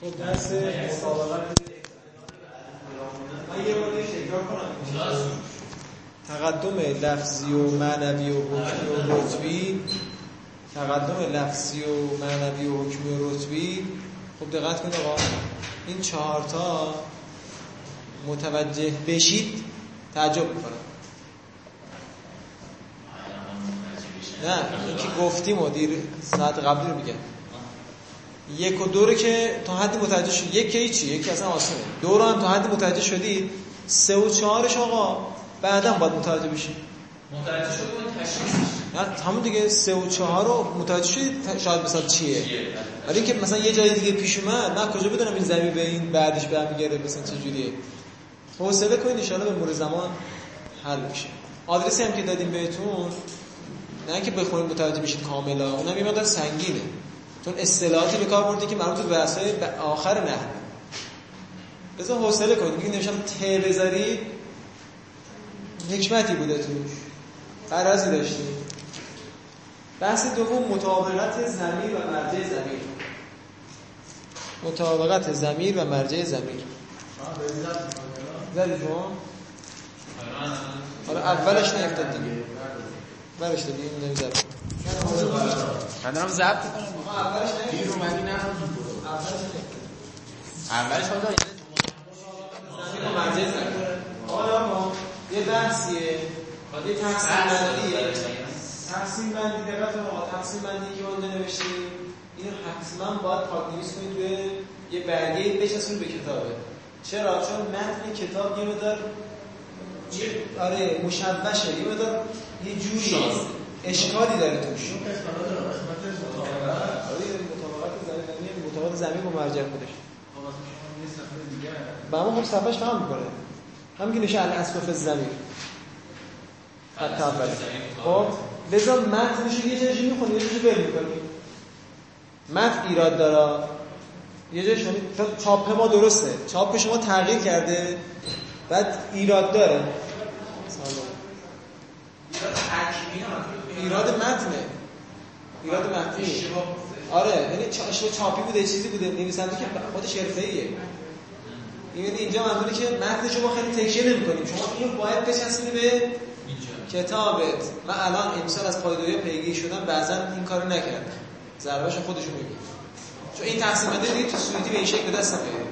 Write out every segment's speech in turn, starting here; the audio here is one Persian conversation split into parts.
خب من یه تقدم لفظی و معنوی و حکمی و رتبی. تقدم لفظی و معنوی و حکمی و رتبی. خب دقت کنید آقا. این چهارتا متوجه بشید تعجب می‌کنم. نه این که گفتیم و دیر ساعت قبلی رو میگم. یک و دو رو که تا حدی متوجه شد یک که هیچی یکی اصلا آسونه. دو رو هم تا حدی متوجه شدید سه و چهارش آقا بعدا باید متوجه بشید متوجه شد همون دیگه سه و چهار رو متوجه شدید شاید مثلا چیه. ولی اینکه مثلا یه جای دیگه پیش اومد من کجا بدونم این زمین به این بعدش برمیگرده مثلا چه جوریه. حوصله کنید ان به مرور زمان حل میشه. آدرسی هم که دادیم بهتون نه اینکه بخونید متوجه بشید کاملا. اونم یه مقدار سنگینه. چون اصطلاحاتی به کار بردی که مربوط به بحث‌های آخر نحو بذار حوصله کنید میگه نمیشم ته بذارید حکمتی بوده توش. قرضی داشتیم. بحث دوم مطابقت زمیر و مرجع زمیر مطابقت زمیر و مرجع زمیر زدی شما؟ حالا اولش نیفتاد دیگه. برش دادی این نمی‌زد من دارم ضبط کنم اولش دیر اومدی نه اولش خدا زمیر حالا ما یه بحثیه یه تقسیم بندیه. تقسیم بندی دقت آقا تقسیم بندی که اونجا نوشتیم این حتما باید پاک نویس کنید توی یه برگه بچسبونید به کتابه. چرا؟ چون متن کتاب یه مقدار آره مشوشه. یه مقدار یه جوری اشکالی داره توش. آره مطابقت زمین مطابقت زمین با مرجع خودش. با ما خب صفحش فهم می‌کنه. همین که نشه الاسفاف زمین. خط اول. خب لذا متنش یه جایش می‌خونی یه جایش بر می‌کنی. متن ایراد داره. یه جایش چاپ ما درسته. چاپ شما تغییر کرده. بعد ایراد داره. ایراد متنه. ایراد متنی. آره یعنی اشتباه چاپی بوده چیزی بوده نویسنده که خودش حرفه‌ایه یعنی اینجا منظوری که متن شما خیلی تکیه نمی‌کنیم. شما اینو باید بچسبونی به کتابت. من الان امسال از پایدوی پیگیری شدم بعضا این کارو نکرد ضربهش خودشون میگه چون این تقسیم بنده دیگه تو سویدی به این شکل دست نمیاد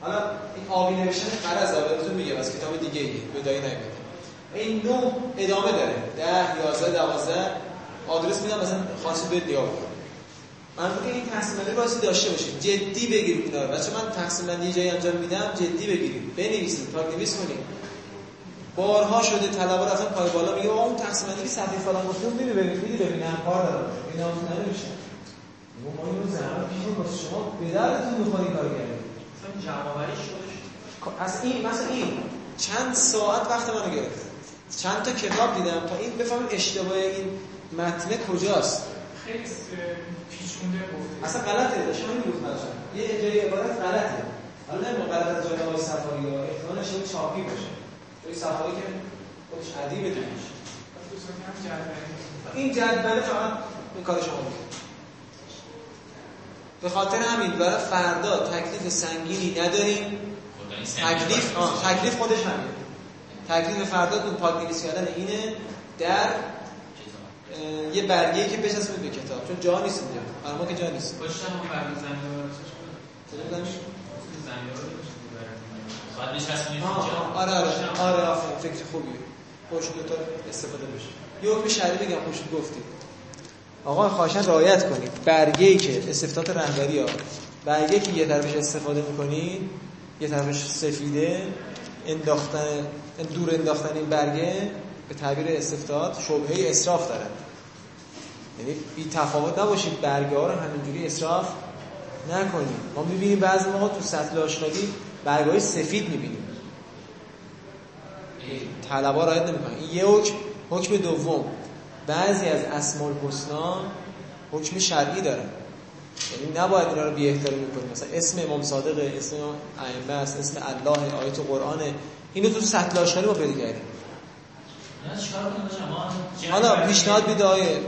حالا این آبی نوشتن قرض بهتون میگه از کتاب دیگه ای به دایی نمیده این نوع ادامه داره. 10 11 12 آدرس میدم مثلا خاصی به نیا من میگم این تقسیم بندی واسه داشته باشید جدی بگیرید اینا رو. بچه من تقسیم بندی جایی انجام میدم جدی بگیرید. بنویسید پاک نویس کنید بارها شده طلبه رفتن پای بالا میگه اون تقسیم بندی صفحه فلان گفتم می‌بینی ببین میدی ببینم کار دارم. اینا نمیشه. ما اینو زحمت پیش واسه شما به دردتون می‌خوری کار کردید. مثلا جمع‌آوریش خودش از این مثلا این. چند ساعت وقت منو گرفت؟ چند تا کتاب دیدم تا این بفهمم اشتباه این متن کجاست. خیلی پیچونده گفته اصلا غلطه شما این بود مثلا یه جای عبارت غلطه. حالا نه غلط از جای آقای صفاری یا احتمالش شده چاپی باشه. جای صفاری که خودش عدیبه دیگه این جدول فقط این کار شما می‌کنه به خاطر همین برای فردا تکلیف سنگینی نداریم. تکلیف آه تکلیف خودش همین تکلیف فردا تو پاک نویس کردن اینه در یه برگه که بچسبید به کتاب چون جا نیست اینجا. برای ما که جا نیست. پشت هم فرد زمین رو کجا بودنش؟ زمین رو باید بچسبونید آه، اینجا؟ آه، آره. آره آره آفرین. فکر خوبیه پشت دوتا استفاده بشه. یه حکم شرعی بگم پشت گفتید آقا خواهشن رعایت کنید. برگه ای که استفتات رهبری ها. برگه که یه طرفش استفاده می‌کنید یه طرفش سفیده انداختن دور انداختن این برگه به تعبیر استفتاد شبهه اصراف داره. یعنی بی تفاوت نباشید برگه ها رو همینجوری اصراف نکنید. ما می‌بینیم بعضی موقع تو سطل آشنایی برگه های سفید می‌بینیم. طلبا رایت نمی‌کنن. این یه حکم حکم دوم. بعضی از اسماء الحسنا حکم شرعی دارن یعنی نباید اینا رو بی احترامی کنیم. مثلا اسم امام صادق اسم ائمه است اسم الله آیت قرآن اینو تو سطل آشنایی ما پیدا کردیم حالا پیشنهاد میده آیه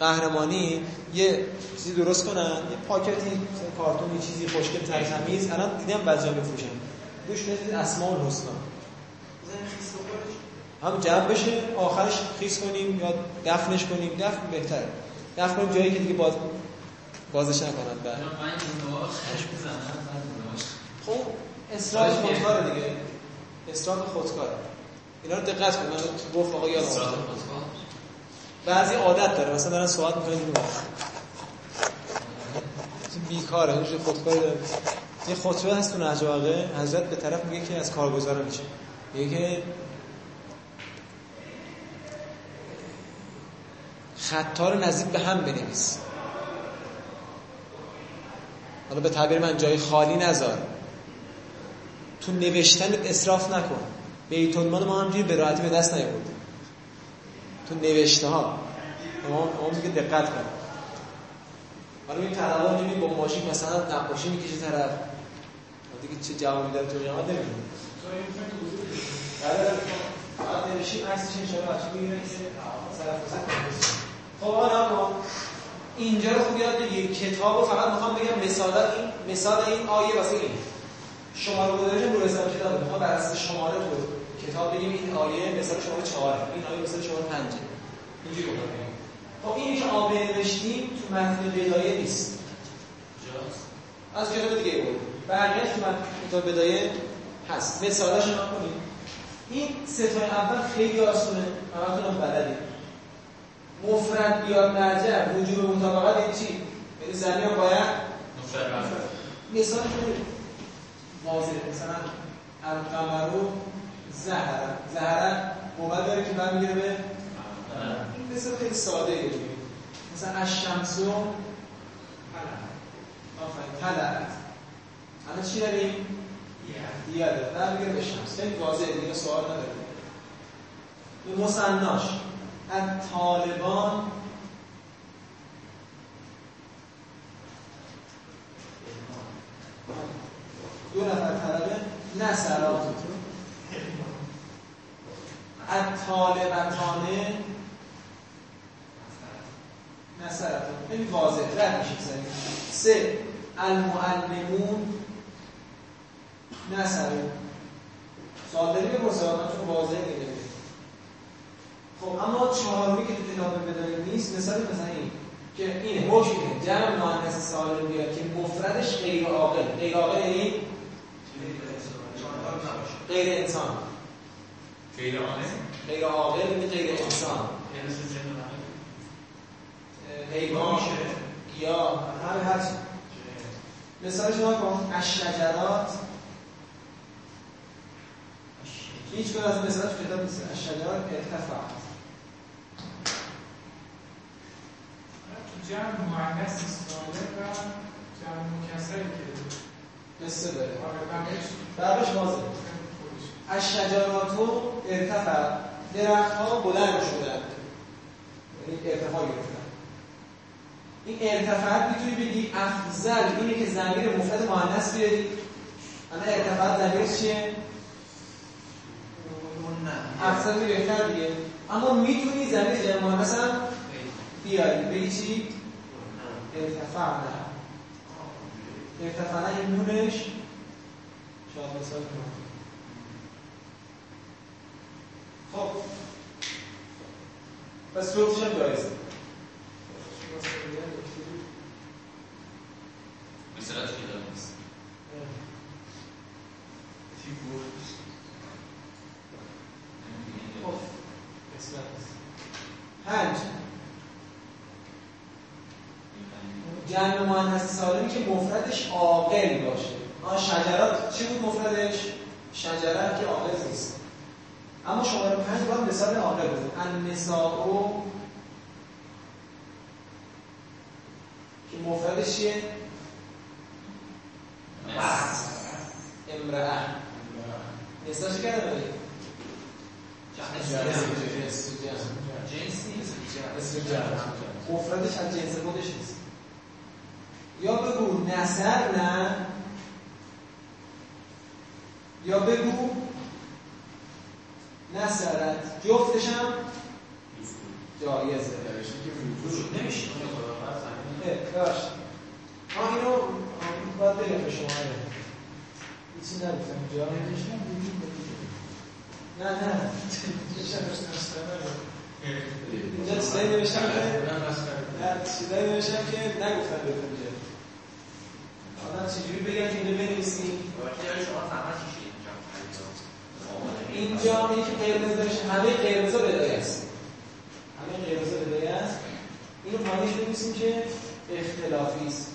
قهرمانی یه چیزی درست کنن یه پاکتی مثلا کارتونی چیزی خوشگل تر تمیز الان دیدم بعضیا میفروشن. روش نوشته اسماء الحسنا هم جمع بشه آخرش خیس کنیم یا دفنش کنیم. دفن بهتره. دفن کنیم جایی که دیگه باز بازش نکنند بعد نوعش. خب اصلاح خودکاره دیگه. اصلاح خودکاره اینا رو دقت کن من گفت آقا یادم. خودکار. بعضی عادت داره مثلا دارن صحبت می‌کنن اینو بیکاره میشه خودکار داره. یه خطبه هست تو البلاغه حضرت به طرف میگه که از کارگزار میشه. میگه که خطا رو نزدیک به هم بنویس. حالا به تعبیر من جای خالی نذار. تو نوشتنت اسراف نکن. بیت المال ما همجوری به راحتی به دست نیاورد تو نوشته ها ما ما میگه دقت کن. حالا این طلبا می‌بینی با ماشین مثلا نقاشی می‌کشه طرف. دیگه چه جوابی داره تو نمی‌دونی بله بعد نوشیم عکسش ان شاء الله بچه‌ها می‌گیرن که سرفرازت کنه خب آقا اینجا رو خوب یاد بگیر. کتاب رو فقط می‌خوام بگم مثال این مثال این آیه واسه این. شماره گذاریش رو حساب کتاب می‌خوام بر اساس شماره تو کتاب بگیم این آیه مثال شماره 4 این آیه مثال شماره 5 اینجوری بکنیم خب اینی که آب نوشتیم تو متن بدایه نیست. از کتاب دیگه بود بقیه تو متن کتاب بدایه هست. مثالش رو کنیم. این سه تا اول خیلی آسونه. همتون هم بلدید مفرد بیاد مرجع وجوب مطابقت یعنی چی؟ یعنی زمین باید مفرد. مثال واضحه مثلا القمرو زهر زهر قوت داره که من می‌گیره به این مثال خیلی ساده ایه مثلا الشمسو آفرین طلعت. الان چی داریم؟ دیگه داره در می‌گیره به شمس. خیلی واضحه دیگه سوال نداره. این مصناش از طالبان دو نفر طلبه نه سلام از طالبتانه نه سرطان خیلی واضح رد میشه سریع. سه المعلمون نه سرطان سوال داری بپرسه من چون واضح نگه خب اما چهارمی که تو کتاب بدایه نیست مثال مثلا این که این حکم جمع مؤنث سالم بیاد که مفردش غیر عاقل. غیر عاقل یعنی غیر انسان. غیر آنه. غیر عاقل یعنی غیر انسان. یعنی. حیوان یا هر چی. مثالش نگاه کن. الشجرات هیچ کنه از مثالش کتاب نیست. الشجرات ارتفعت تو جمع مؤنث سالم و جمع مکسری که قصه داره. آره بقیه‌اش بعدش واضحه. الشجرات ارتفع. درخت ها بلند شدند. یعنی ارتفاع گرفتن. این ارتفاعت می‌تونی بگی افضل. اینه که ضمیر مفرد مؤنث بیاری الان ارتفاعت ضمیرش چیه؟ افضل می بهتر دیگه. اما می‌تونی ضمیر جمع مؤنث هم بیاری. بگی چی؟ ارتفعنا ارتفعنا این نونش. شاید مثال کنم خب. پس جفتش هم جایزه؟ مثلا تو کتاب نیست. پنج. جمع مؤنث سالمی که مفردش عاقل باشه. آن شجرات. چی بود مفردش؟ شجره که عاقل نیست. اما شماره پنج باید مثال عاقل بود النساء که مفردش چیه مثل. امرأه نساء چه کرده بایی؟ جنس نیست. اسم جمع مفردش از جنس خودش نیست یا بگو نصر نه یا بگو نصرت جفتش هم جایزه نوشته که وجود وجود نمیشه اون خدا بر زمین اه، ببخشید آه اینو آه، باید بگم به شما اینو. هیچی نگفتم اینجا نوشتم وجود بدید. نه نه چه مسخره رو. اینجا چیزایی نوشتم که اونم مسخره. نه چیزایی نوشتم که نگفتم بهتون اینجا آدم چجوری بگم که اینجا بنویسیم واقعا شما زحمت کشیدید اینجا اینی که قرمز داشته همه قرمزا بدایه است همه قرمزا بدایه است اینو پایینش بنویسیم که اختلافی است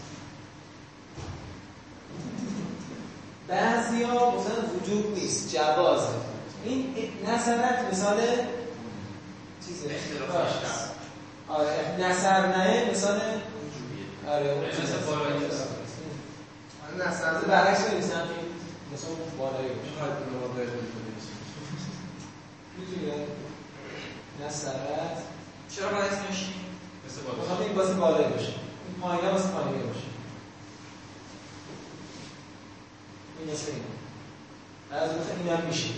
بعضیا گفتن وجود نیست جوازه. این نظرت مثال است. آره نظر نه مثال آره برعکس بنویسم که مثلا بالایی نظرت چرا باید نوشید؟ مثل بالایی باشه. این واسه پایینه باشه این مثل این از گفتن این هم میشه.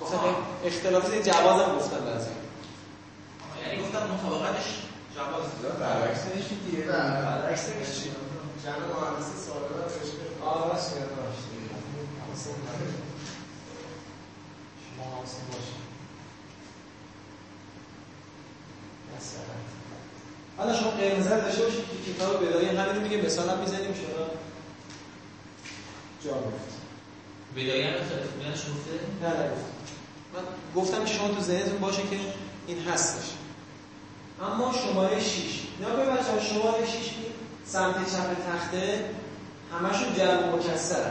گفتن آها. اختلافی جوازم گفتن بعضی. یعنی گفتم مطابقتش جواز. برعکس نوشتید دیگه. نه، برعکس نوشتید. جمع مهندسی سابقه نوشته آه راست میاد راست. شما باشه مثلا حالا شما قرمز رو داشته باشید که کتاب بدایی همین میگه مثال هم می‌زنیم چرا جا گفت هم اختلاف بودنش گفته؟ نه نه من گفتم که شما تو ذهنتون باشه که این هستش اما شماره 6 نه بچه شماره 6 سمت چپ تخته همشون جمع مکسر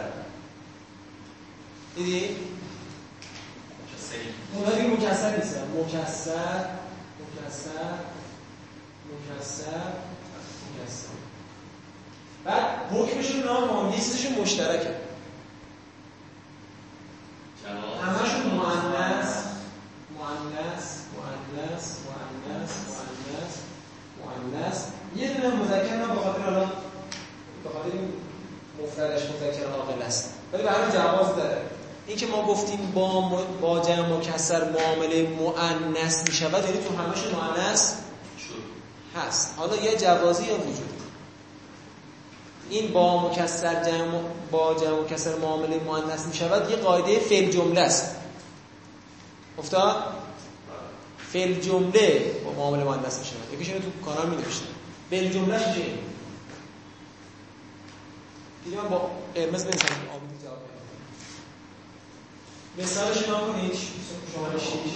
دیدی؟ اونا دیگه مکسر نیستن. مکسر مکسر مکسر مکسر. بعد حکمشون نام یه چیزشون مشترکه جواز همشون مؤنث مؤنث مؤنث مؤنث مؤنث مؤنث یه دونه مذکر نه به خاطر حالا به خاطر این مفردش مذکر عاقل است ولی به همین جواز داره این که ما گفتیم با م- با جمع مکسر مؤنث می شود یعنی تو مؤنث شد هست. حالا یه جوازی یا وجود این با مکسر جمع با جمع مکسر معامله مؤنث می شود یه قاعده فعل جمله است. افتاد فعل جمله با معامله مؤنث می شود یکیش تو کانال می نوشتم فعل جمله این دیگه من با قرمز بنویسم آبی جواب. مثالش نام کنید. شما شیش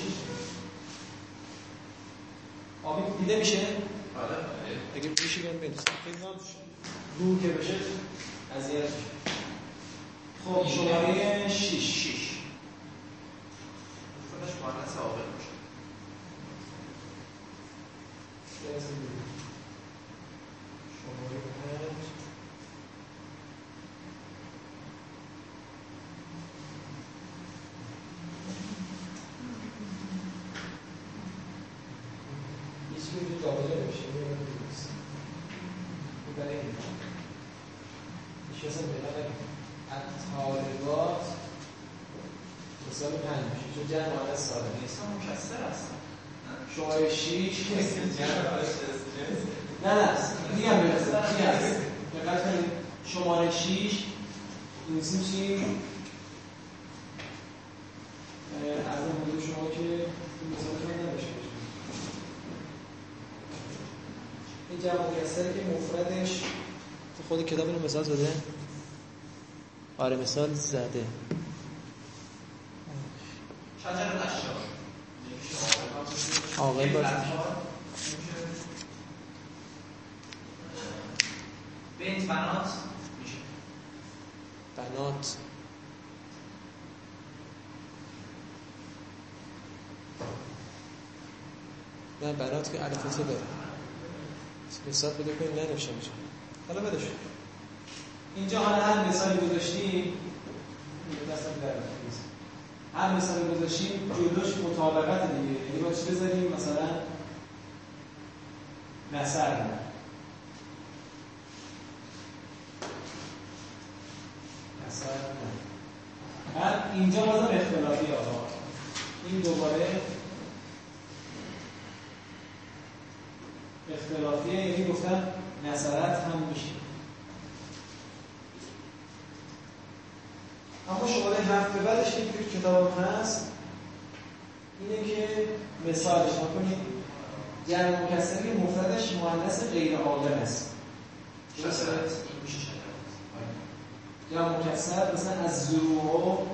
آبی دیده میشه؟ حالا اگه میشه بیان بنویسم دور که بشه اذیت میشه. خب شماره 6 شیش. خودش مهندس عاقل باشه شماره 5 هیچ چیزی جابجا نمیشه میاد بنویسم این برای این هیچ کس هم پیدا نکنه الطالبات مثال پنج. میشه چون جمع مؤنث سالم نیست. مکسر هستن شماره 6 نه نه دیگه هم برسه کنید. شماره 6 نویسیم چی؟ از این حضور شما که این مثال نداشته این جمع مکسری که مفردش تو خود کتاب اینو مثال زده؟ آره مثال زده. عاقل باشه. بنت بنات میشه بنات نه بنات که الف داره مثال بده کنیم ننوشتم اینجا حالا بدش. اینجا حالا هر مثالی گذاشتیم. هر مثالی گذاشتیم جلوش مطابقت دیگه. یعنی با چی بذاریم؟ مثلا نصر نصر بعد اینجا بازم اختلافی آقا. این دوباره اختلافیه. یعنی گفتن نظرت هم میشه اما شماره هفت به بعدش که توی کتاب هست اینه که مثالش کنید جمع مکسری مفردش مؤنث غیر عاقل است. جمع مکسر مثلا از زروع.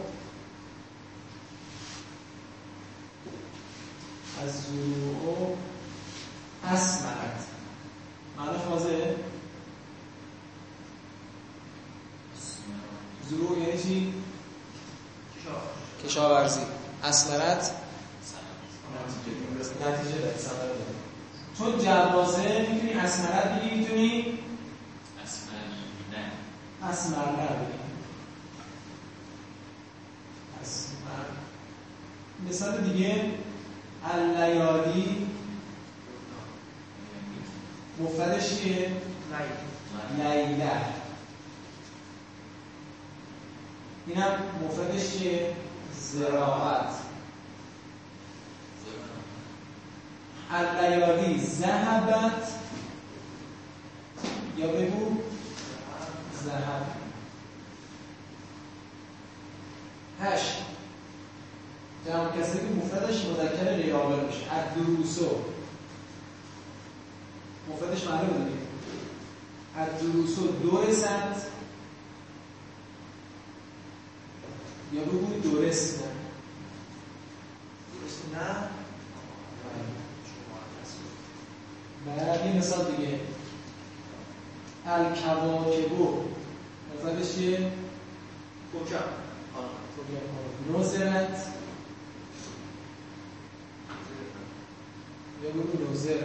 از زروع. اسمرت معنی فازه زروع یعنی چی؟ کشاورزی. اسمرت؟ نتیجه داره چون جوازه می‌تونی اسمرت بگی می‌تونی اسمر بگی اسمر مثال دیگه اللیالی. مفردش چیه؟ لیله اینم مفردش چیه؟ زراعت. اللیالی ذهبت یا بگو؟ ذهب. هشت. جمع کسی که مفردش مذکر غیرعاقل میشه. الدروسو. مفردش معلومه دیگه. الدروسو. دورست یا بگو دورست نه؟ درست نه؟ بعد یه مثال دیگه. الکواکبو. مفردش چیه؟ کجا؟ نوزرت. یا بگو نوزر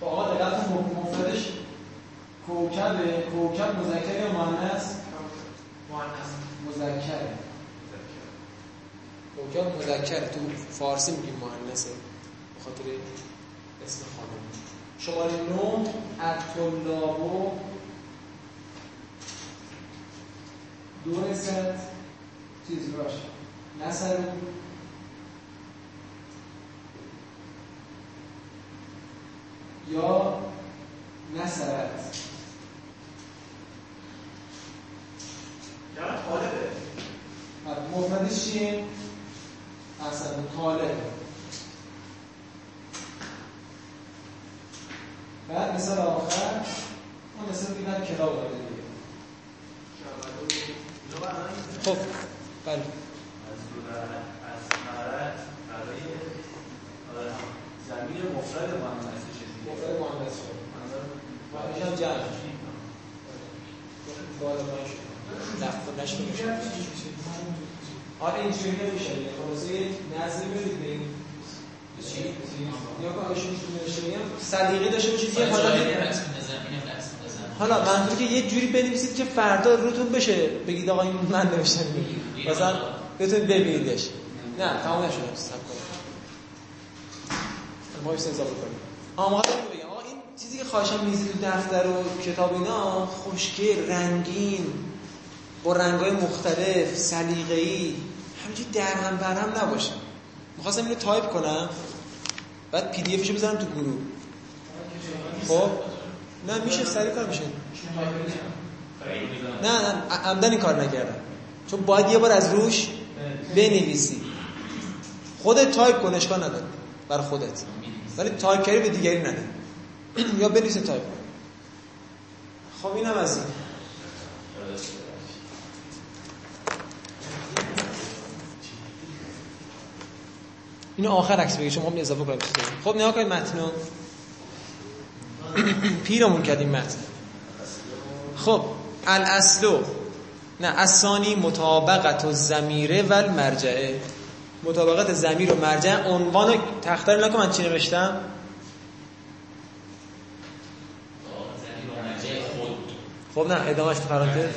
خب آقا دقت کن، مفردش کوکبه کوکب مذکر یا مؤنث؟ مؤنث. مذکره کوکب مذکره تو فارسی میگیم مؤنثه به خاطر اسم خانم. شماره 9 الطلابو دورست چیز باش نصر. یا نصرت یعنی طالبه بعد مفردش چیه؟ اصلا طالب. بعد مثال آخر اون مثال دیگه بعد کتاب داره دیگه. خب بله. زمین مفرد مؤنث مفرد مؤنث شد مؤنث هم جمع. بالا پایین شد. لفظ نشد. آره اینجوری نمیشه یه نظری بدید به این چی؟ یا که آیشون میگم سلیقه داشته باشید یه حالت حالا منظور که یه جوری بنویسید که فردا روتون بشه. بگید آقا این من نوشتم. مثلا بتونید ببینیدش. نه تمام نشده. سب کنید. ما ایست اضافه کنیم آماده بگم. آقا این چیزی که خواهشم میزید دفتر و کتاب اینا خوشگل رنگین. با رنگای مختلف سلیقه‌ای همینجوری در هم بر هم نباشه. می‌خواستم اینو تایپ کنم بعد پی دی افشو بذارم تو گروه. خب؟ نه میشه سریع کار میشه. نه نه عمداً این کار نکردم. چون باید یه بار از روش بنویسی. خودت تایپ کن اشکال نداره. برای خودت. ولی تایپ کردی به دیگری نده. یا بنویس تایپ کن. خب اینم از این. اینو آخر عکس بگیر شما هم اضافه کنید خب نگاه کنید متنو. پیرمون کردیم متن. خب الاصلو. نه اسانی مطابقت و زمیره و المرجعه مطابقت زمیر و مرجع. عنوان تخته رو نکن من چی نوشتم؟ خب نه ادامهش تو پرانتز.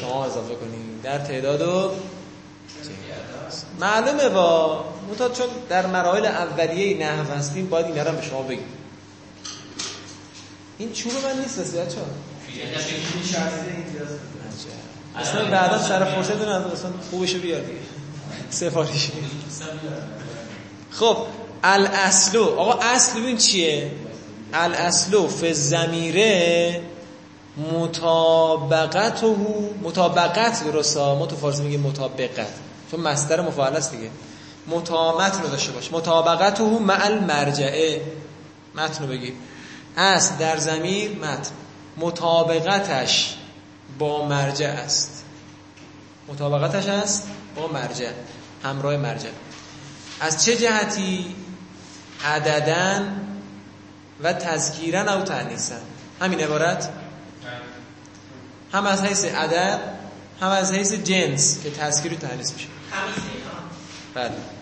شما اضافه کنید در تعداد و معلومه با متاد چون در مراحل اولیه نحو هستیم باید این رو به شما بگیم. این چوب من نیست بسید بچه اصلا بعدا سر فرصت دونه اصلا خوبشو بیار. دیگه سفارش. خب الاصلو آقا اصل ببین چیه؟ الاصلو فی زمیره مطابقته مطابقت درسته ما تو فارسی میگیم مطابقت. چون مصدر مفعل است دیگه. متامت رو داشته باش. مطابقته مع المرجعه. متن رو بگیر اصل در زمیر متن. مطابقتش با مرجع است. مطابقتش است با مرجع. همراه مرجع. از چه جهتی عددن و تذکیرن او تعنیسن همین عبارت؟ هم از حیث عدد هم از حیث جنس که تذکیر و تعنیس میشه. بله.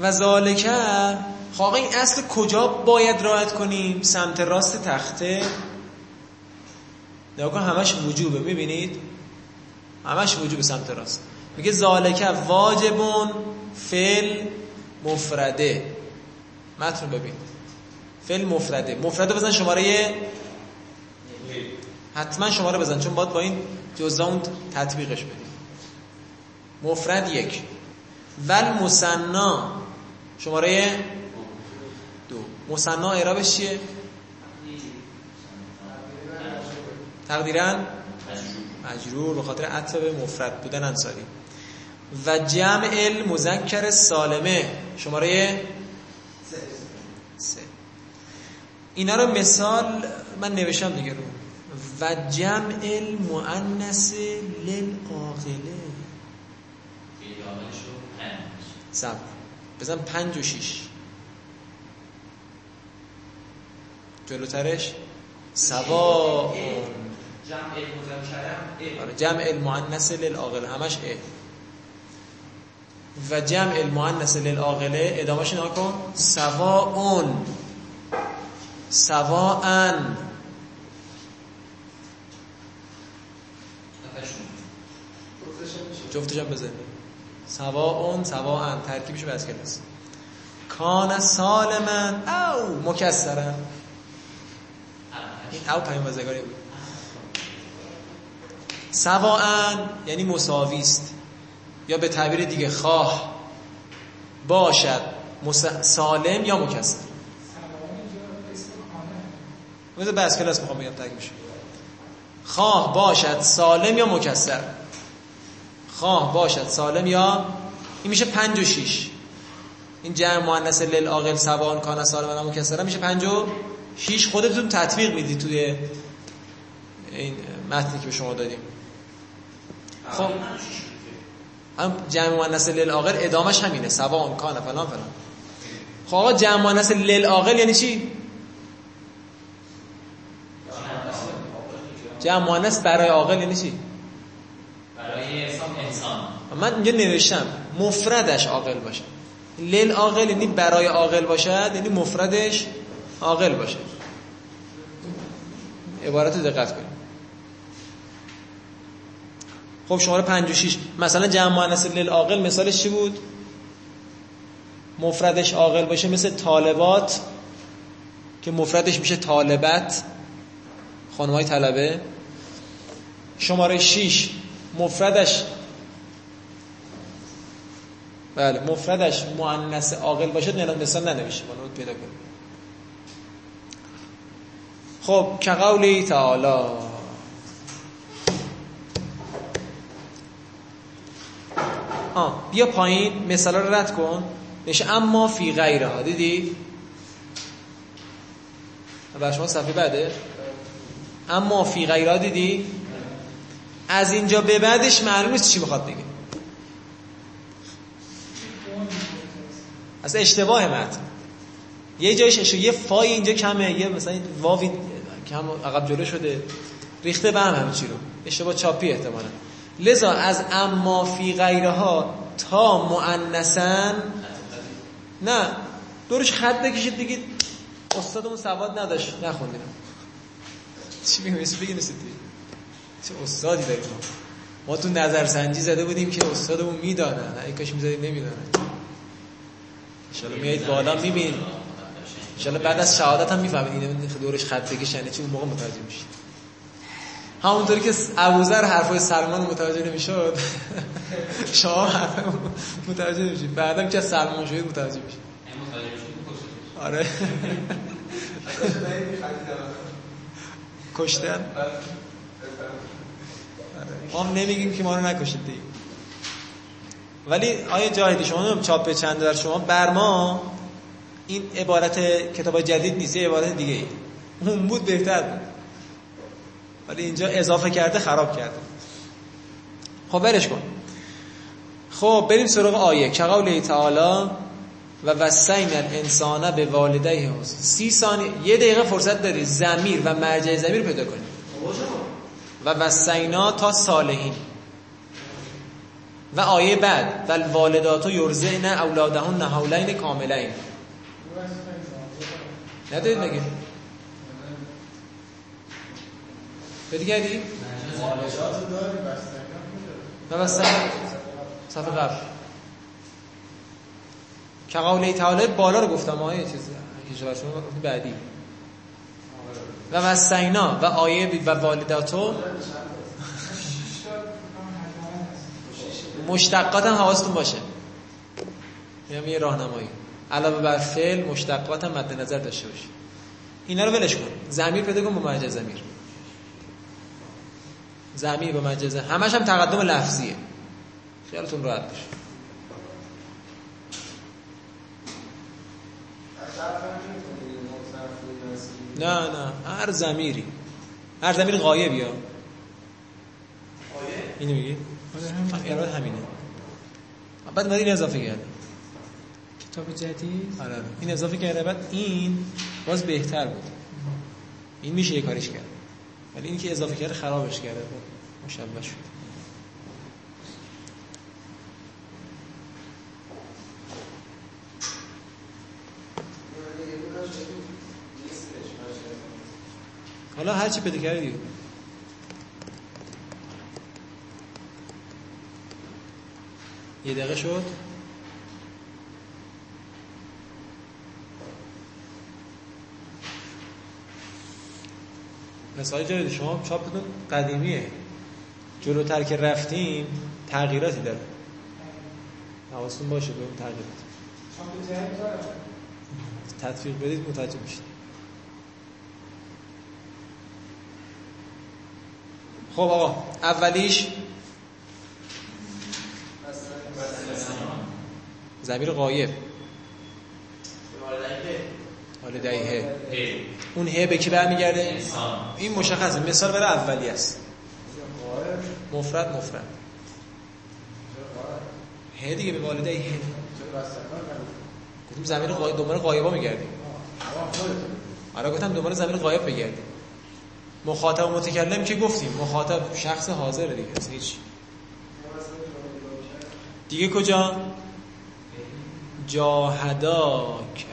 و ذالکه خب این اصل کجا باید رعایت کنیم؟ سمت راست تخته. نگاه کن همش وجوبه می‌بینید؟ همش وجوب سمت راست. میگه ذالکه واجبون فل مفرده متن ببین. فل مفرده مفرده بزن شماره حتما شماره بزن چون باید با این جزا تطبیقش بدیم. مفرد یک. ول مسنا شماره دو. مسنا اعرابش چیه؟ تقدیرا مجرور. به خاطر عطف به مفرد بودن انصاری. و جمع المذکر سالمه. شماره سه. اینا رو مثال من نوشتم دیگه رو. و جمع المؤنث للعاقله سب بزن پنج و شیش. جلوترش؟ سوا. جمع آره جمع المؤنث للعاقله همش ا و جمع المؤنث للعاقله ادامهش نگاه کن. سواء سواء جفتش هم بزن سواء سواء ترکیبش به از کلاس کان سالما. او مکسرن این او پیام وزگاری بود. یعنی مساوی است. یا به تعبیر دیگه خواه. باشد. سالم یا مکسر. مثل بس کلاس می‌خوام بگم ترکیبش خواه باشد. سالم یا مکسر. خواه باشد سالم یا این میشه پنج و شیش. این جمع مؤنث للعاقل سوان کان سالم و مکسر میشه پنج و شیش. خودتون تطبیق میدی توی این متنی که به شما دادیم. خب. هم جمع مؤنث للعاقل ادامش همینه. سوان کان فلان فلان. خب آقا جمع مؤنث للعاقل یعنی چی؟ جمع مؤنث برای عاقل یعنی چی؟ برای انسان من اینجا نوشتم مفردش عاقل باشه. لیل عاقل یعنی برای عاقل باشد یعنی مفردش عاقل باشه. عبارت رو دقت کنید. خب شماره 5 و 6 مثلا جمع مؤنث لیل عاقل مثالش چی بود؟ مفردش عاقل باشه مثل طالبات که مفردش میشه طالبت. خانمای طلبه. شماره 6 مفردش بله مفردش مؤنث عاقل باشه مثال ننویشه مالو پیدا کنیم. خب که قولی تعالی. آه بیا پایین مثال رو رد کن. نشه اما فی غیرها دیدی؟ بر شما صفحه بعده. اما فی غیرها دیدی؟ از اینجا به بعدش معلوم نیست چی بخواد بگه. از اشتباه متن. یه جایش اشتباه یه فای اینجا کمه یه مثلا واوی کم عقب جلو شده. ریخته به هم چی رو. اشتباه چاپی احتمالا. لذا از اما فی غیرها تا مؤنثن نه. دورش خط بکشید دیگه. استادمون سواد نداشت. نخوندیم. چی میگم اسم بگی نسید چه استادی داریم ما ما تو نظرسنجی زده بودیم که استادمون می‌دانن ای کاش می‌زدیم نمی‌دانن انشالله میایید بالا می‌بینید. انشالله بعد از شهادت هم می‌فهمید. این دورش خط بکشن. چی؟ اون موقع متوجه میشید. همونطوری که ابوذر حرفای سلمان متوجه نمی‌شد. شما حرف متوجه نمیشید. بعدم که از سلمان شدید متوجه میشید. آره. کشتن. ما هم نمیگیم که ما رو نکشید دیگه. ولی آیا جاهدی شما نمیم چاپ چند در شما بر ما این عبارت کتاب جدید نیست یه عبارت دیگه ای. اون بود بهتر بود. ولی اینجا اضافه کرده خراب کرده. خب برش کن. خب بریم سراغ آیه. که تعالی و وسین الانسان به والدیه سی ثانیه یه دقیقه فرصت داری. زمیر و مرجع زمیر پیدا کنی. و وسینا تا صالحین. و آیه بعد و الوالدات یرزعن اولادهن حولین کاملین. ندارید داری بستنی و وسینا. صفحه قبل. که قوله تعالی بالا رو گفتم آیه چیز هیچ شما گفتیم بعدی. و وسینا و آیه و والداتو مشتقات هم حواستون باشه. میگم یه راهنمایی. علاوه بر فعل مشتقات هم مد نظر داشته باشید اینا رو ولش کن. ضمیر پیدا کن با مرجع ضمیر ضمیر با ضمیر همش هم تقدم لفظیه. خیالتون راحت باشه. نه نه. هر ضمیری. هر ضمیر غایب یا؟ اینو میگی؟ آره همینه. بعد بعد این اضافه کرده کتاب جدید. آره. این اضافه کرده بعد این باز بهتر بود. این میشه یه کاریش کرد. ولی این که اضافه کرده خرابش کرده. بود مشبه شد حالا هر چی پیدا کردی. یه دقیقه شد. مثال جدید شما چاپتون قدیمیه. جلوتر که رفتیم تغییراتی داره. حواستون باشه به اون تغییرات. تطبیق بدید متوجه میشید. خب آقا اولیش زمیر غایب والدیه. اون هه به کی برمیگرده؟ این مشخصه مثال برای اولی است. مفرد مفرد. هه دیگه به والدی هه گفتیم زمین غایب دنبال غایبا میگردیم. آره گفتم دنبال زمین غایب بگردیم. مخاطب متکلم که گفتیم مخاطب شخص حاضره دیگه اصلا هیچ. دیگه کجا؟ جاهداک.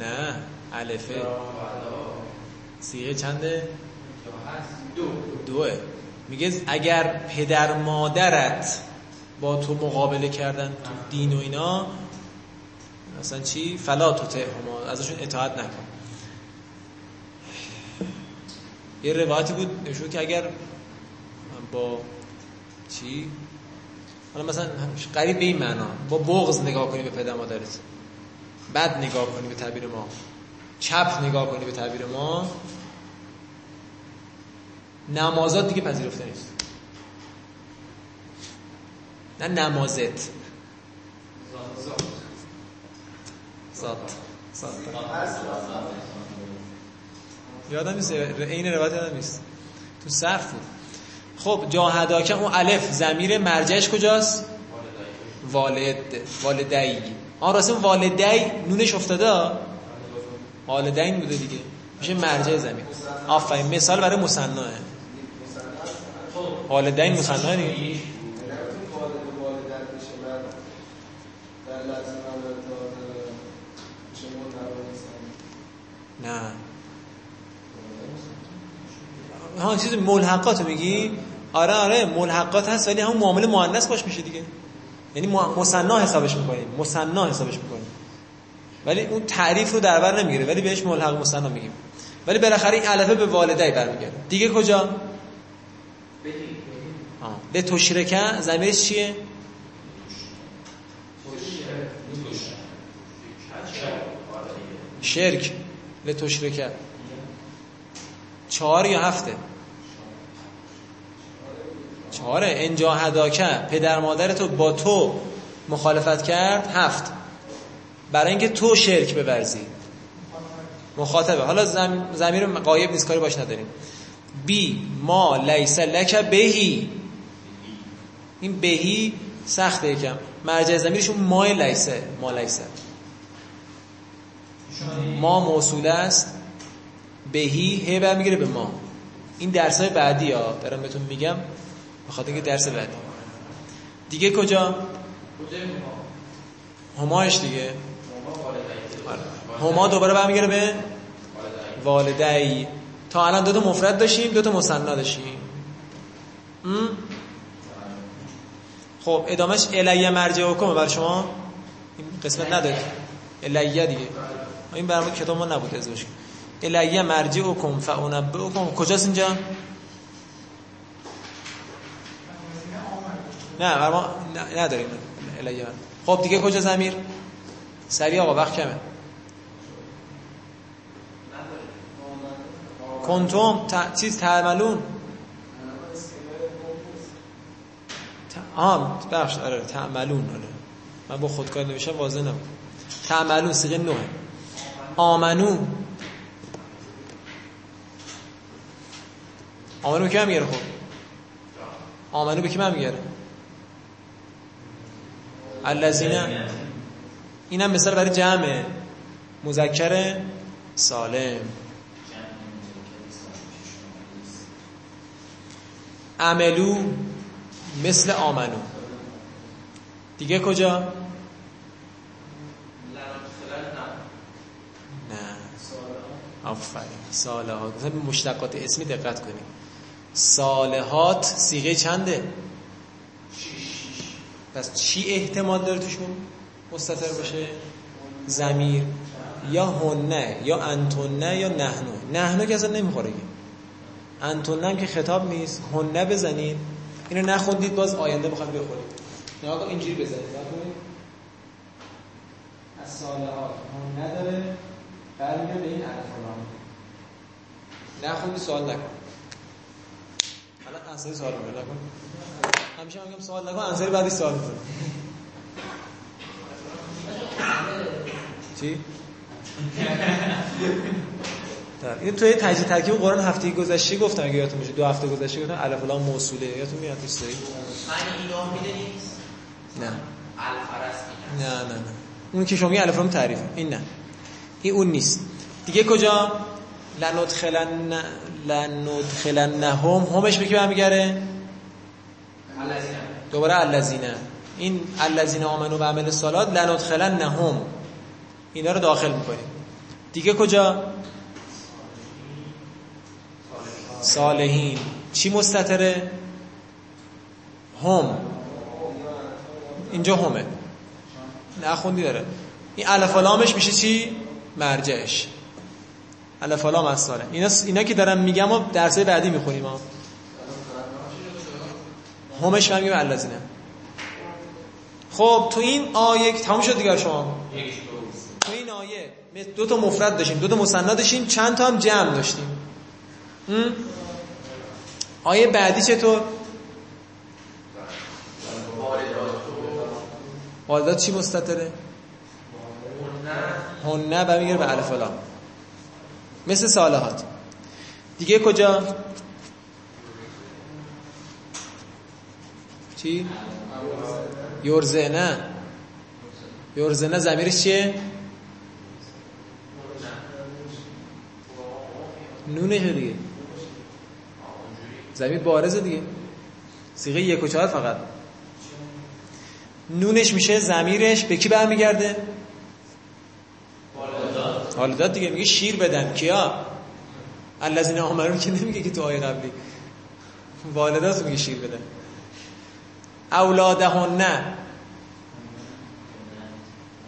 نه الفه. سیغه چنده؟ دوه. میگه اگر پدر مادرت با تو مقابله کردن تو دین و اینا مثلا چی؟ فلا تو ازشون اطاعت نکن. یه روایتی بود نشون که اگر با چی؟ حالا مثلا قریب به این معنا با بغض نگاه کنی به پدر مادرت بد نگاه کنی به تعبیر ما چپ نگاه کنی به تعبیر ما نمازات دیگه پذیرفته نیست. نه نمازت. ذات. ذات. یادم نیست این روایت یادم نیست. تو صرف بود. خب جاهداکه اون الف ضمیر مرجعش کجاست؟ والد والدی. آن راستم والدی نونش افتاده؟ والدین بوده دیگه. میشه مرجع زمین آفرین مثال برای مثناه والدین مثناه دیگه. نه. ها چیز ملحقات میگی؟ آره آره ملحقات هست ولی همون معامله مؤنث باش میشه دیگه. یعنی مثنا حسابش می‌کنیم مثنا حسابش می‌کنیم. ولی اون تعریف رو در بر نمی‌گیره ولی بهش ملحق مثنا میگیم. ولی بالاخره این علفه به والدی برمیگرده. دیگه کجا. به تشرکه زمیرش چیه؟ شرک. لتشرکه چهار یا هفته؟ چهاره. انجا هداکه. پدر مادر تو با تو مخالفت کرد؟ هفت. برای اینکه تو شرک ببرزی مخاطبه. حالا زم... زمیر قایب نیست کاری باش نداریم. بی ما لیس لک بهی. این بهی سخته یکم. مرجع زمیرشون ما لیسه. ما لیسه. ما موصول است. بهی هی برمیگیره به ما. این درس های بعدی ها دارم بهتون میگم بخاطر اینکه درس بعدی. دیگه کجا؟ همایش دیگه. هما دوباره برمیگره به والدی تا الان دو تا مفرد داشتیم دو تا مثنا داشتیم. خب ادامهش الیه مرجع حکمه. برای شما این قسمت نداره الیه دیگه. این برای کتاب ما نبود ازش الیه مرجع حکم فاونبه حکم کجاست اینجا؟ نه ما نداریم. الیه. خب دیگه کجا زمیر سریع آقا وقت کمه. کنتم ت... چیز تعملون آه بخش آره تعملون آره. من با خودکار نوشتم واضح نبود. تعملون سیغه نوه. آمنو آمنو به کی هم میگره خب؟ آمنو به کی هم میگره الذین اینم مثال برای جمع مذکر سالم. عملو مثل آمنو. دیگه کجا؟ نه. آفرین. مثلا به مشتقات اسمی دقت کنیم. صالحات سیغه چنده؟ پس چی احتمال داره توشون مستتر باشه؟ زمیر. یا هنه یا انتونه یا نحنو نحنو که اصلا نمی‌خوره انتونه هم که خطاب نیست. هنه بزنید اینو نخوندید باز آینده بخواید بخورید. نه آقا اینجوری بزنید. از صالحات. هنه داره برمیگرده به این الف نخوندی سوال نکن. انصاری سوال می‌کنه. نکن همیشه میگم سوال نکن انصاری بعدی سوال می‌کنه. چی؟ این توی تجزیه ترکیب قرآن هفته گذشته گفتم اگه یادتون باشه. دو هفته گذشته گفتم الف لام موصوله. یادتون میاد میده نیست نه. نه نه نه. اون که شما الف لام تعریف این نه. این اون نیست. دیگه کجا؟ لندخلن لندخلنهم. همش به کی برمیگره دوباره الذین. این الذین آمنو و عمل الصالحات لندخلنهم. اینا رو داخل می‌کنیم. دیگه کجا؟ صالحین. چی مستتره هم. اینجا همه. نخوندی داره. این الف لامش میشه چی؟ مرجعش. الف لام از ساله اینا اینا که دارم میگم و درسای بعدی می‌خونیم ها. همش من میگم خب تو این آیه تموم شد دیگه شما. تو این آیه دو تا مفرد داشتیم دو تا مثنا داشتیم چند تا هم جمع داشتیم. آیه بعدی چطور؟ والدات چی مستتره هنه برمیگره به الف لام مثل صالحات دیگه کجا؟ چی؟ یورزنه یورزنه زمیرش چیه؟ نونه دیگه. زمین بارزه دیگه. سیغه یک و چهار فقط. نونش میشه زمیرش به کی برمیگرده؟ والدات دیگه میگه شیر بدن کیا؟ الذین آمنو که نمیگه که تو آیه قبلی. والدات میگه شیر بدن اولادهن.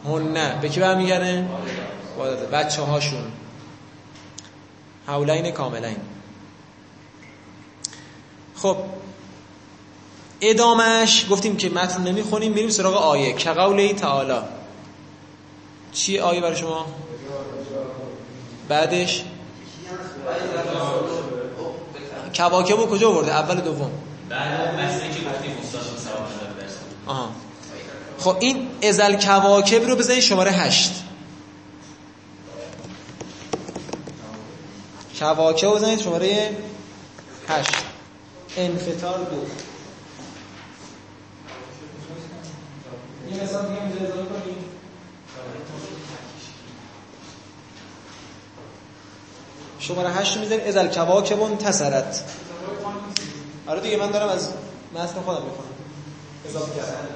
هن. به کی برمیگرده؟ والدات. بچه هاشون حولین کاملین. خب. ادامش گفتیم که متن نمی‌خونیم بریم سراغ آیه. که قوله تعالی. چی آیه برای شما؟ بعدش کواکب کجا آورده؟ اول دوم. آها. خب این ازل کواکب رو بزنید شماره هشت. کواکب رو بزنید شماره هشت. انفتار دو. این مثال دیگه اینجا اضافه کنیم شماره هشت رو می‌ذاریم. ازل کواکبون تسرت آره دیگه من دارم از متن خودم می‌خونم. اضافه کردم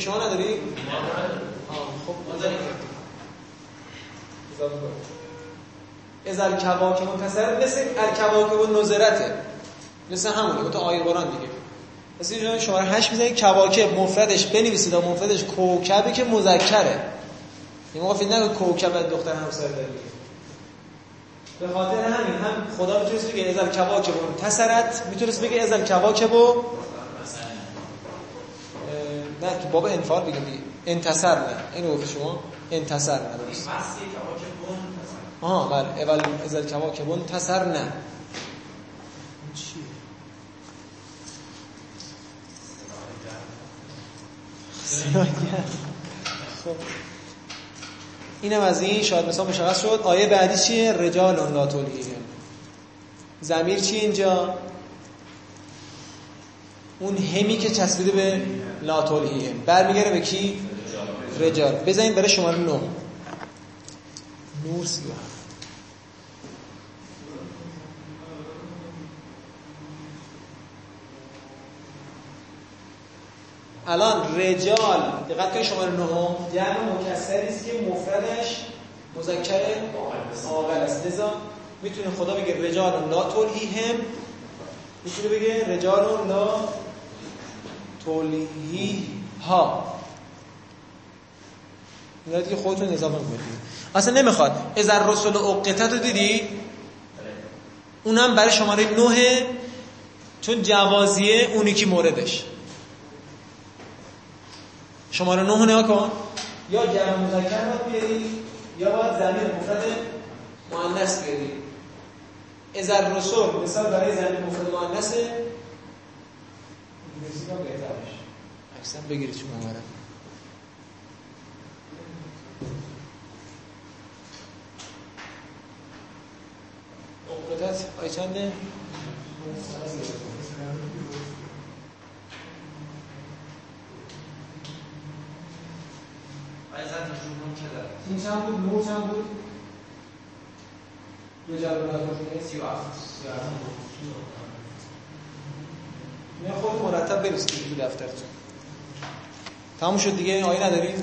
شما نداری؟ خب از الکواکب منتصر مثل الکواکب نظرته مثل همونه تو آیه قرآن دیگه. مثل اینجا شماره هشت می‌زنید کواکب مفردش بنویسید و مفردش کوکبی که مذکره. این موقع فکر نکنید کوکب دختر همسر داره به خاطر همین هم خدا می‌تونست بگه ازل کواکب تسرت می‌تونست بگه ازل کواکب و نه که باب انفعال بگم دیگه انتصر نه اینو گفت شما؟ انتصر نه درست آها بله. اول ازل کواکب تسر نه چیه؟ خب. اینم از این شاید مثلا مشخص شد. آیه بعدی چیه؟ رجال لا تلهیهم زمیر چی اینجا؟ اون همی که چسبیده به لا تلهیهم برمیگره به کی؟ رجال. بزنید برای شماره 9 نور سی الان رجال دقت کنید شماره 9 جمع مکسری است که مفردش مذکر عاقل است لذا می‌تونه خدا بگه رجال لا تلهیهم می‌تونه بگه رجال لا تلهیها اینا دیگه خودتون اضافه کنید اصلا نمی‌خواد. از الرسل اقتت رو دیدی؟ اونم برای شماره 9 چون جوازیه اونی که موردش. شماره 9 نگاه کن. یا جمع مذکر باید بیاری یا باید ضمیر مفرد مؤنث بیاری. از الرسل مثال برای ضمیر مفرد مؤنث انگلیسی با بهتر باشه اکثر بگیرید چون مورد اقتدت آی چنده؟ این چند بود؟ نو چند بود؟ یه جلو نتون سی و نه خود مرتب بریسید تو دفترتون تموم شد دیگه؟ آیه نداریم؟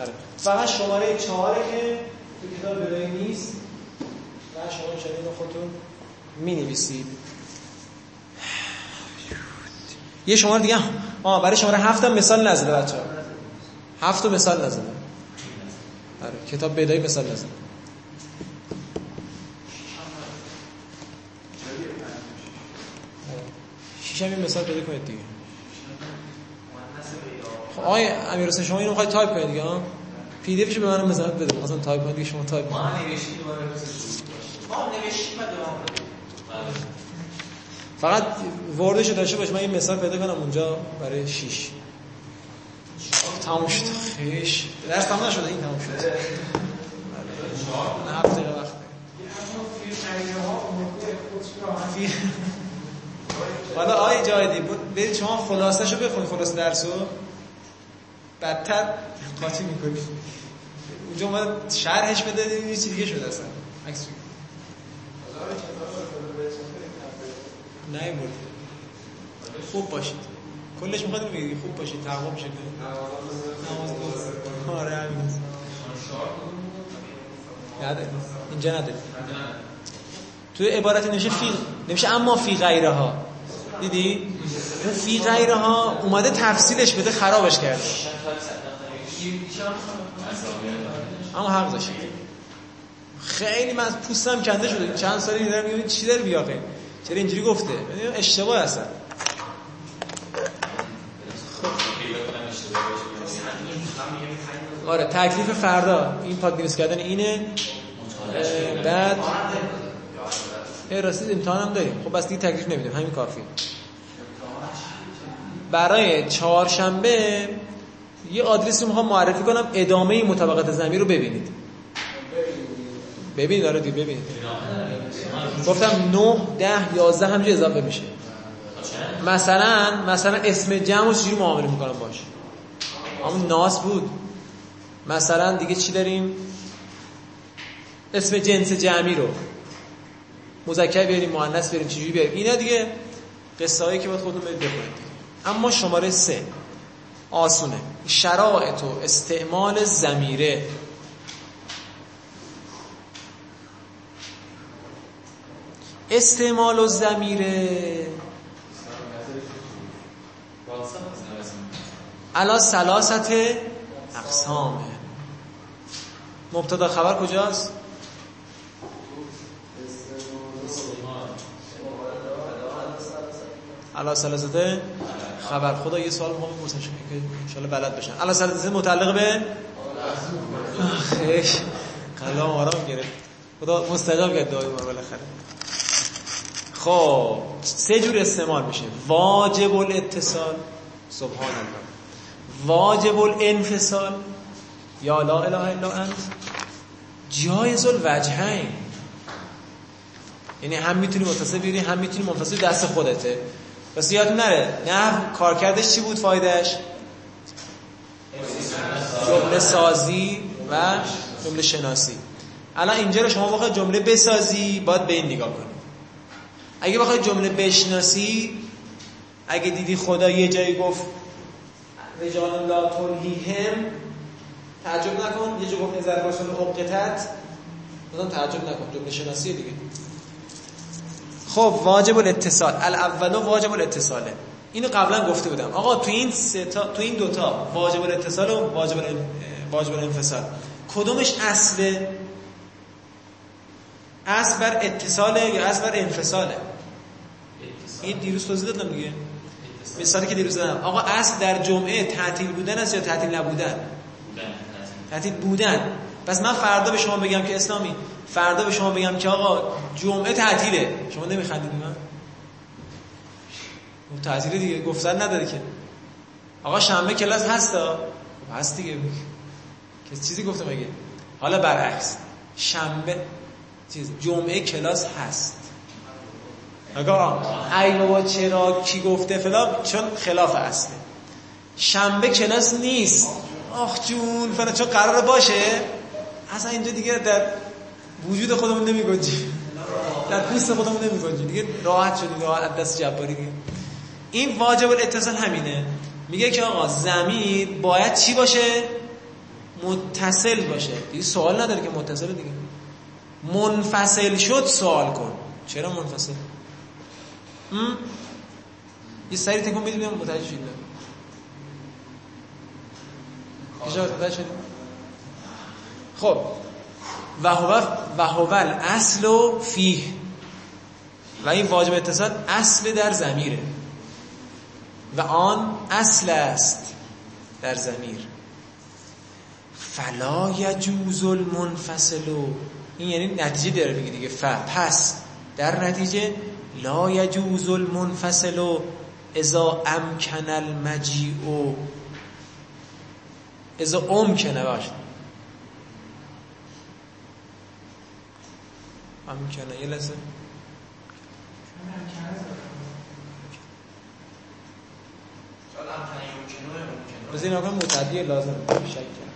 آره. فقط شماره چهاره که تو کتاب بدایی نیست. و شما شدید خودتون می نویسید یه شماره دیگه آه برای شماره هفتم مثال نزده بچه ها هفت مثال نزده. آره. کتاب بدایی مثال نزده شیشم این مثال پیدا کنید دیگه. خب آقای امیر حسین شما اینو می‌خواید تایپ کنید دیگه ها پی دی افشو به من مثلا بده. مثلا تایپ کنید شما تایپ ما کنید نوشتیم دوباره ما نوشتیم دوام فقط وردش داشته باش من این مثال پیدا کنم اونجا برای شیش. تموم شد. خیش. درس تمام نشده؟ این تموم شد نه هفت دقیقه وقت. حالا آی جایدی بود برید شما خلاصه شو بخونید خلاصه درسو. بدتر قاطی می‌کنید اونجا اومد شرحش بده یه چیز دیگه شده اصلا. عکس بگیر. نه بود. خوب باشید. کلش می‌خواد بگید خوب باشید. تقوا باشید نماز درست. آره همین. اینجا تو عبارت نمیشه فی نمیشه اما فی غیره ها دیدی؟ اون فی غیره ها اومده تفصیلش بده خرابش کرده. اما حق داشتید خیلی من پوستم کنده شده. چند سالی دیدم چی داره بیاقه چرا اینجوری گفته؟ اشتباه هستن آره تکلیف فردا. این پادگیرس کردن اینه. بعد راستی امتحان هم داریم. خب بس دیگه تکلیف نمیدیم. همین کافیه. برای چهارشنبه یه آدرسی می‌خوام معرفی کنم. ادامه مطابقت زمین رو ببینید. ببینید داره دیگه ببینید. گفتم 9 10 11 همینجا اضافه میشه. مثلا مثلا اسم جمع رو چجوری معامله می‌کنم باش. همون ناس بود. مثلا دیگه چی داریم؟ اسم جنس جمعی رو. مذکر بیاریم مؤنث بیاریم چجوری بیاریم؟ اینا دیگه قصه هایی که باید خودتون برید بخونید. اما شماره سه. آسونه. شرایط و استعمال زمیره استعمال و زمیره علا سلاست اقسامه مبتدا خبر کجاست؟ علا سلاسته خبر. خدا یه سوال مهم بپرسم که انشالله بلد بشن. علا سلاسته متعلق به؟ خیش کلام آرام گرفت. خدا مستجاب کرد دعای ما بالاخره. خب سه جور استعمال میشه. واجب الاتصال. سبحان الله. واجب الانفصال. یا لا اله الا انت. جایز الوجهین یعنی هم می‌تونی متصل بیاری هم می‌تونی منفصل دست خودته. بس یادتون نره. نه کارکردش چی بود فایدهش جمله سازی و جمله شناسی. الان اینجا رو شما بخواید جمله بسازی باید به این نگاه کنید اگه بخواید جمله بشناسی اگه دیدی خدا یه جایی گفت رجال لا تلهیهم تعجب نکن. یه جا گفت نظر رسول عقتت مثلا تعجب نکن. جمله شناسی دیگه. خب واجب الاتصال. الاول واجب الاتصاله اینو قبلا گفته بودم. آقا تو این سه تا تو این دوتا واجب الاتصال و واجب واجب الانفصال. کدومش اصله؟ اصل بر اتصاله یا اصل بر انفصاله؟ این دیروز توضیح دادم دیگه. مثالی که دیروز دادم. آقا اصل در جمعه تعطیل بودن است یا تعطیل نبودن؟ تعطیل. بودن. پس من فردا به شما بگم که اسلامی فردا به شما بگم که آقا جمعه تعطیله. شما نمیخندید من؟ تعطیل دیگه گفتن نداره که. آقا شنبه کلاس هستا هست دیگه. کسی چیزی گفته مگه حالا برعکس. شنبه چیز جمعه کلاس هست. آقا ای بابا چرا کی گفته فلان؟ چون خلاف اصله. شنبه کلاس نیست. آخ جون فلان چون قرار باشه. اصلا اینجا دیگه در وجود خودمون نمی گنجیم در پوست خودمون نمی گنجیم دیگه راحت شدیم. راحت دست جباری این واجب الاتصال همینه. میگه که آقا زمین باید چی باشه؟ متصل باشه. دیگه سوال نداره که متصل دیگه. منفصل شد سوال کن. چرا منفصل؟ یه سری تکون بدیم متوجه شدیم متوجه شدیم خب و هو و هو الاصل و فیه و این واجب اتصال اصل در زمیره و آن اصل است در زمیر فلا یجوز المنفصل این یعنی نتیجه داره میگه دیگه ف پس در نتیجه لا یجوز المنفصل اذا امکن المجیع. اذا امکنه باشد امکنه یه لحظه. بذاری نکنم متعدی لازم. شک کرد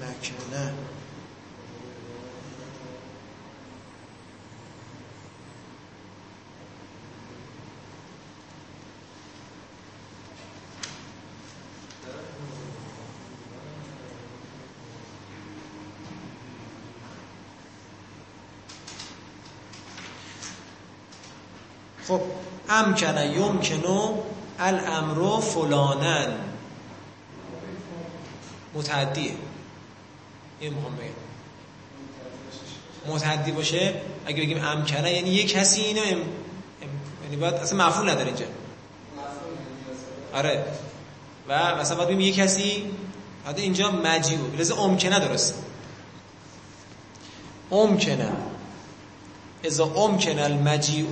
مکنه خب امکنه یمکنو الامرو فلانن. متعدیه این مهم بگم. متعدی باشه؟ اگه بگیم امکنه یعنی یه کسی اینو ام... یعنی باید اصلا مفعول نداره اینجا. آره. و مثلا باید بگیم یه کسی حتی اینجا مجیو لذا امکنه درست. امکنه اذا امکن المجیع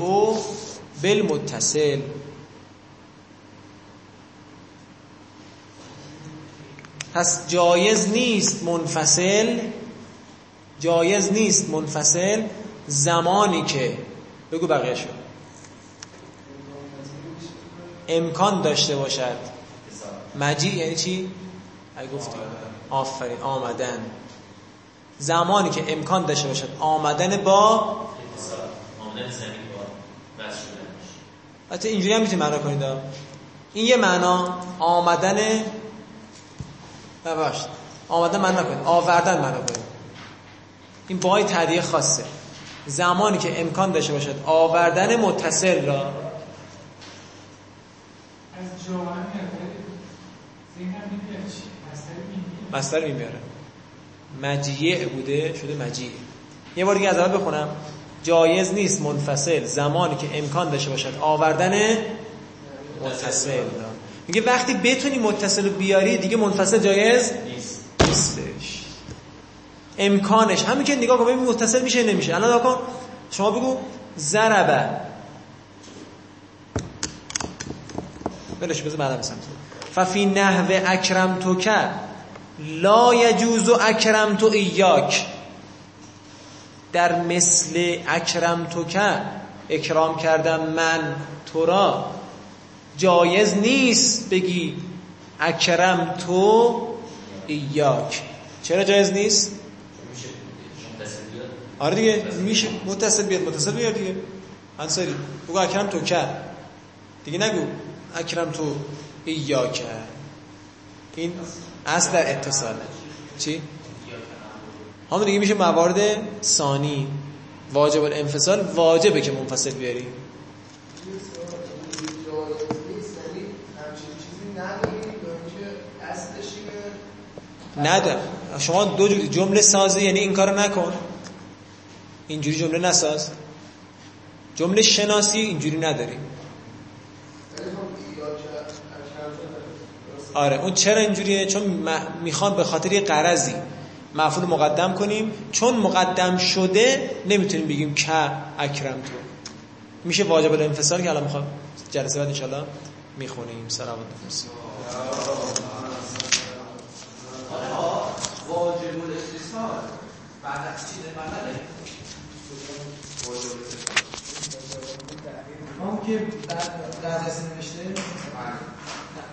بالمتصل. پس جایز نیست منفصل جایز نیست منفصل زمانی که بگو بقیه شو. امکان داشته باشد. مجیع یعنی چی؟ اگه گفتی. آفرین آمدن. زمانی که امکان داشته باشد. آمدن با؟ آمدن زمین. حتی اینجوری هم می‌تونی معنا کنید این یه معنا آمدن ببخشید آمدن معنا کنید آوردن معنا کنید این بای تعدیه خاصه. زمانی که امکان داشته باشد آوردن متصل را از این میاره مجیع بوده شده مجیع. یه بار دیگه از اول بخونم. جایز نیست منفصل. زمانی که امکان داشته باشد آوردن متصل. میگه وقتی بتونی متصل رو بیاری دیگه منفصل جایز نیست. نیستش. امکانش. همین که نگاه کن ببین متصل میشه نمیشه. الان کن. شما بگو ضربه بلش بذار بعدم بسم ففی نحو اکرم تو که لا یجوز اکرم تو ایاک. در مثل اکرم تو که اکرام کردم من تو را جایز نیست بگی اکرم تو ایاک. چرا جایز نیست؟ آره دیگه میشه متصل بیاد متصل بیاد دیگه. انصاری بگو اکرم تو که. دیگه نگو اکرم تو ایاک. این اصل در اتصاله. چی؟ همون دیگه میشه موارد ثانی. واجب الانفصال واجبه که منفصل بیاری. نده شما دو جمله سازی یعنی این کارو نکن. اینجوری جمله نساز. جمله شناسی اینجوری نداری. آره اون چرا اینجوریه؟ چون م- می‌خوان به خاطر یه قرضی. مفعول مقدم کنیم. چون مقدم شده نمی‌تونیم بگیم که اکرم تو. میشه واجب الانفصال که الان می‌خوام جلسه بعد انشالله می‌خونیم. آره واجب الاتصال بعد از چیز بدله اون که بعد از نوشته